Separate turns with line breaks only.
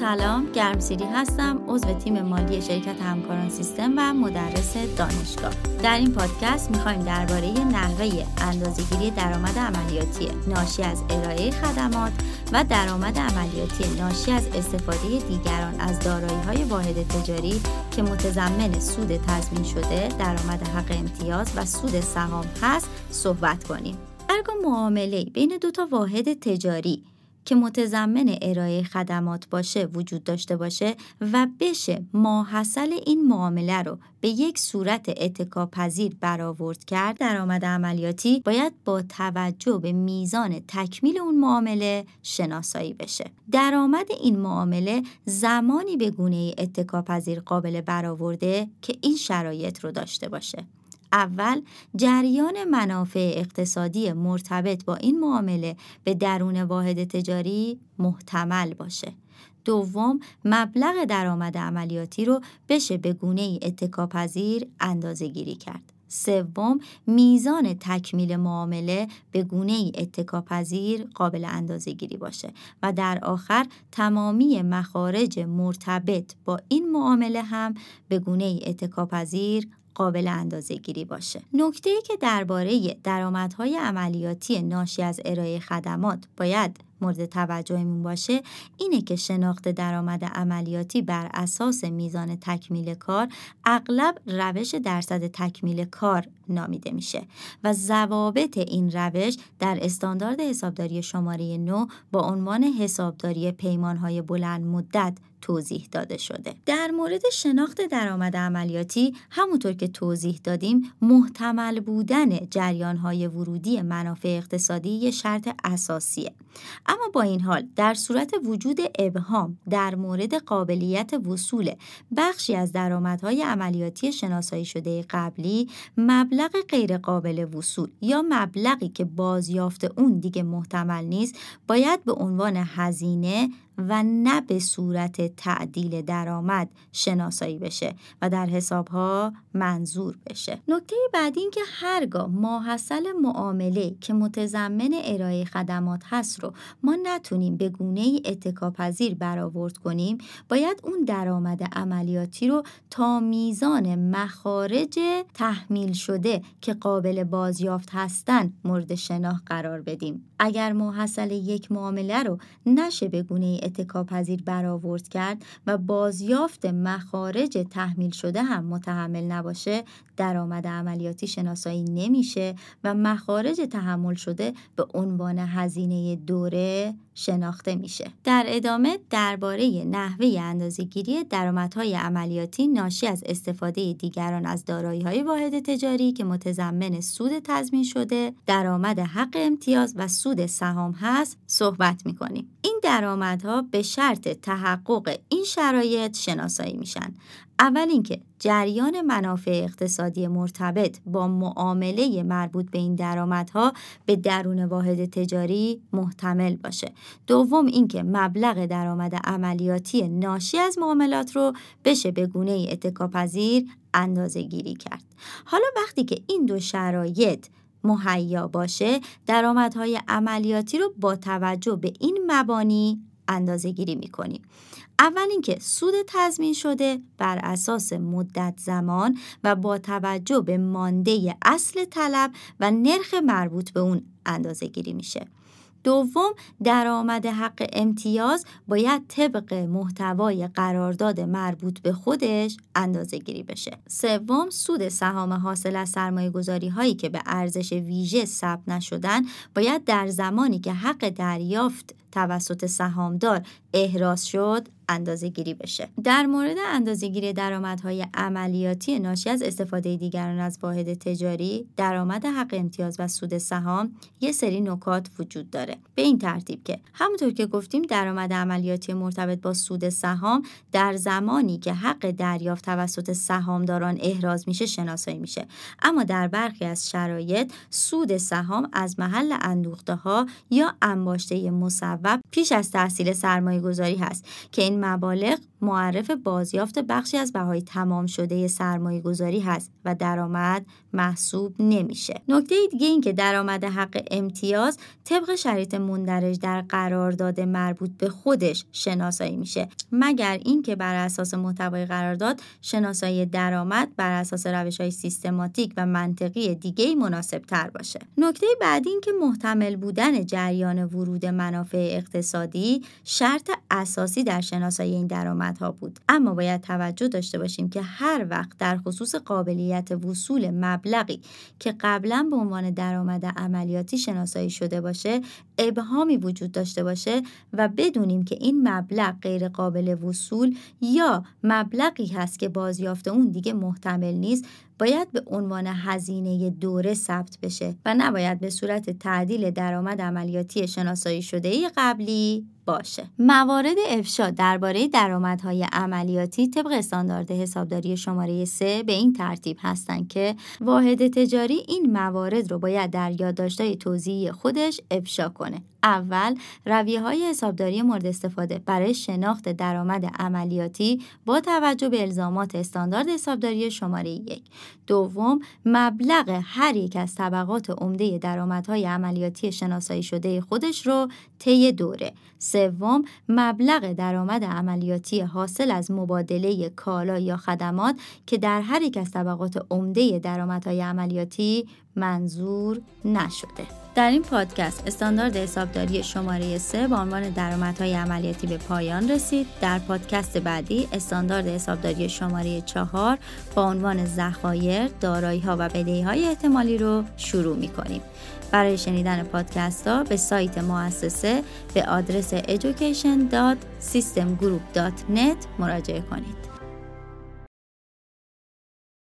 سلام گرمسیری هستم عضو تیم مالی شرکت همکاران سیستم و مدرس دانشگاه. در این پادکست می‌خوایم درباره نحوه اندازهگیری درآمد عملیاتی ناشی از ارائه خدمات و درآمد عملیاتی ناشی از استفاده دیگران از دارایی های واحد تجاری که متضمن سود تضمین شده درآمد حق امتیاز و سود سهام هست صحبت کنیم. ارگاه معامله بین دو تا واحد تجاری که متضمن ارائه خدمات باشه وجود داشته باشه و بشه ماحصل این معامله رو به یک صورت اتکاپذیر برآورد کرد درآمد عملیاتی باید با توجه به میزان تکمیل اون معامله شناسایی بشه. درآمد این معامله زمانی به گونه اتکاپذیر قابل برآورده که این شرایط رو داشته باشه. اول جریان منافع اقتصادی مرتبط با این معامله به درون واحد تجاری محتمل باشه. دوم مبلغ درآمد عملیاتی رو بشه به گونه اتکاپذیر اندازه گیری کرد. سوم میزان تکمیل معامله به گونه اتکاپذیر قابل اندازه گیری باشه و در آخر تمامی مخارج مرتبط با این معامله هم به گونه اتکاپذیر قابل اندازه گیری باشه. نکته ای که درباره درآمدهای عملیاتی ناشی از ارائه خدمات باید مورد توجهمون باشه اینه که شناخت درآمد عملیاتی بر اساس میزان تکمیل کار اغلب روش درصد تکمیل کار نامیده میشه و ضوابط این روش در استاندارد حسابداری شماره 9 با عنوان حسابداری پیمانهای بلند مدت توضیح داده شده. در مورد شناخت درآمد عملیاتی همونطور که توضیح دادیم محتمل بودن جریانهای ورودی منافع اقتصادی یه شرط اساسیه. اما با این حال در صورت وجود ابهام در مورد قابلیت وصول بخشی از درآمدهای عملیاتی شناسایی شده قبلی مبلغ غیرقابل وصول یا مبلغی که بازیافت اون دیگه محتمل نیست باید به عنوان هزینه و نه به صورت تعدیل درآمد شناسایی بشه و در حسابها منظور بشه. نکته بعد این که هرگاه ماحصل معامله که متضمن ارائه خدمات هست رو ما نتونیم به گونه اتکاپذیر برآورد کنیم باید اون درآمد عملیاتی رو تا میزان مخارج تحمیل شده که قابل بازیافت هستن مورد شناخت قرار بدیم. اگر ماحصل یک معامله رو نشه به گونه اتکاپذیر برآورد کرد و بازیافت مخارج تحمیل شده هم متحمل نباشه درآمد عملیاتی شناسایی نمیشه و مخارج تحمل شده به عنوان هزینه دوره شناخته میشه. در ادامه درباره نحوه اندازهگیری درآمدهای عملیاتی ناشی از استفاده دیگران از دارایی‌های واحد تجاری که متضمن سود تضمین شده، درآمد حق امتیاز و سود سهام هست صحبت می‌کنیم. این درآمدها به شرط تحقق این شرایط شناسایی میشن. اول اینکه جریان منافع اقتصادی مرتبط با معامله مربوط به این درآمدها به درون واحد تجاری محتمل باشه. دوم اینکه مبلغ درآمد عملیاتی ناشی از معاملات رو بشه به گونه اتکاپذیر اندازه گیری کرد. حالا وقتی که این دو شرایط مهیا باشه درآمدهای عملیاتی رو با توجه به این مبانی اندازه گیری می کنیم. اول اینکه سود تضمین شده بر اساس مدت زمان و با توجه به مانده اصل طلب و نرخ مربوط به اون اندازه گیری میشه. دوم درآمد حق امتیاز باید طبق محتوای قرارداد مربوط به خودش اندازه گیری بشه. سوم سود سهام حاصل از سرمایه گذاری هایی که به ارزش ویژه ثبت نشدن باید در زمانی که حق دریافت توسط سهامدار احراز شد اندازه گیری بشه. در مورد اندازه گیری درآمدهای عملیاتی ناشی از استفاده دیگران از واحد تجاری درآمد حق امتیاز و سود سهام یه سری نکات وجود داره. به این ترتیب که همونطور که گفتیم درآمد عملیاتی مرتبط با سود سهام در زمانی که حق دریافت توسط سهامداران احراز میشه شناسایی میشه. اما در برخی از شرایط سود سهام از محل اندوخته ها یا انباشته مصور مصوب پیش از تحصیل سرمایه گذاری هست که این مبالغ معرف بازیافت بخشی از بهای تمام شده سرمایه گذاری هست و درآمد محسوب نمیشه. نکته دیگه این که درآمد حق امتیاز طبق شرایط مندرج در قرارداد مربوط به خودش شناسایی میشه مگر اینکه بر اساس محتوای قرارداد شناسایی درآمد بر اساس روش های سیستماتیک و منطقی دیگه مناسب تر باشه. نکته بعدی این که محتمل بودن جریان ورود منافع اقتصادی شرط اساسی در شناسایی این درآمدها بود. اما باید توجه داشته باشیم که هر وقت در خصوص قابلیت وصول مبلغی که قبلا به عنوان درآمد عملیاتی شناسایی شده باشه ابهامی وجود داشته باشه و بدونیم که این مبلغ غیر قابل وصول یا مبلغی هست که بازیافت اون دیگه محتمل نیست باید به عنوان هزینه دوره ثبت بشه و نباید به صورت تعدیل درآمد عملیاتی شناسایی شده قبلی باشه. موارد افشا درباره درآمدهای عملیاتی طبق استاندارد حسابداری شماره 3 به این ترتیب هستند که واحد تجاری این موارد رو باید در یادداشت‌های توضیحی خودش افشا کنه. اول رویه های حسابداری مورد استفاده برای شناخت درآمد عملیاتی با توجه به الزامات استاندارد حسابداری شماره یک دوم مبلغ هر یک از طبقات عمده درآمدهای عملیاتی شناسایی شده خودش رو طی دوره سوم مبلغ درآمد عملیاتی حاصل از مبادله کالا یا خدمات که در هر یک از طبقات عمده درآمدهای عملیاتی منظور نشده. در این پادکست استاندارد حسابداری شماره 3 با عنوان درآمدهای عملیاتی به پایان رسید. در پادکست بعدی استاندارد حسابداری شماره 4 با عنوان ذخایر دارایی ها و بدهی های احتمالی رو شروع می کنیم برای شنیدن پادکست ها به سایت مؤسسه به آدرس education.systemgroup.net مراجعه کنید.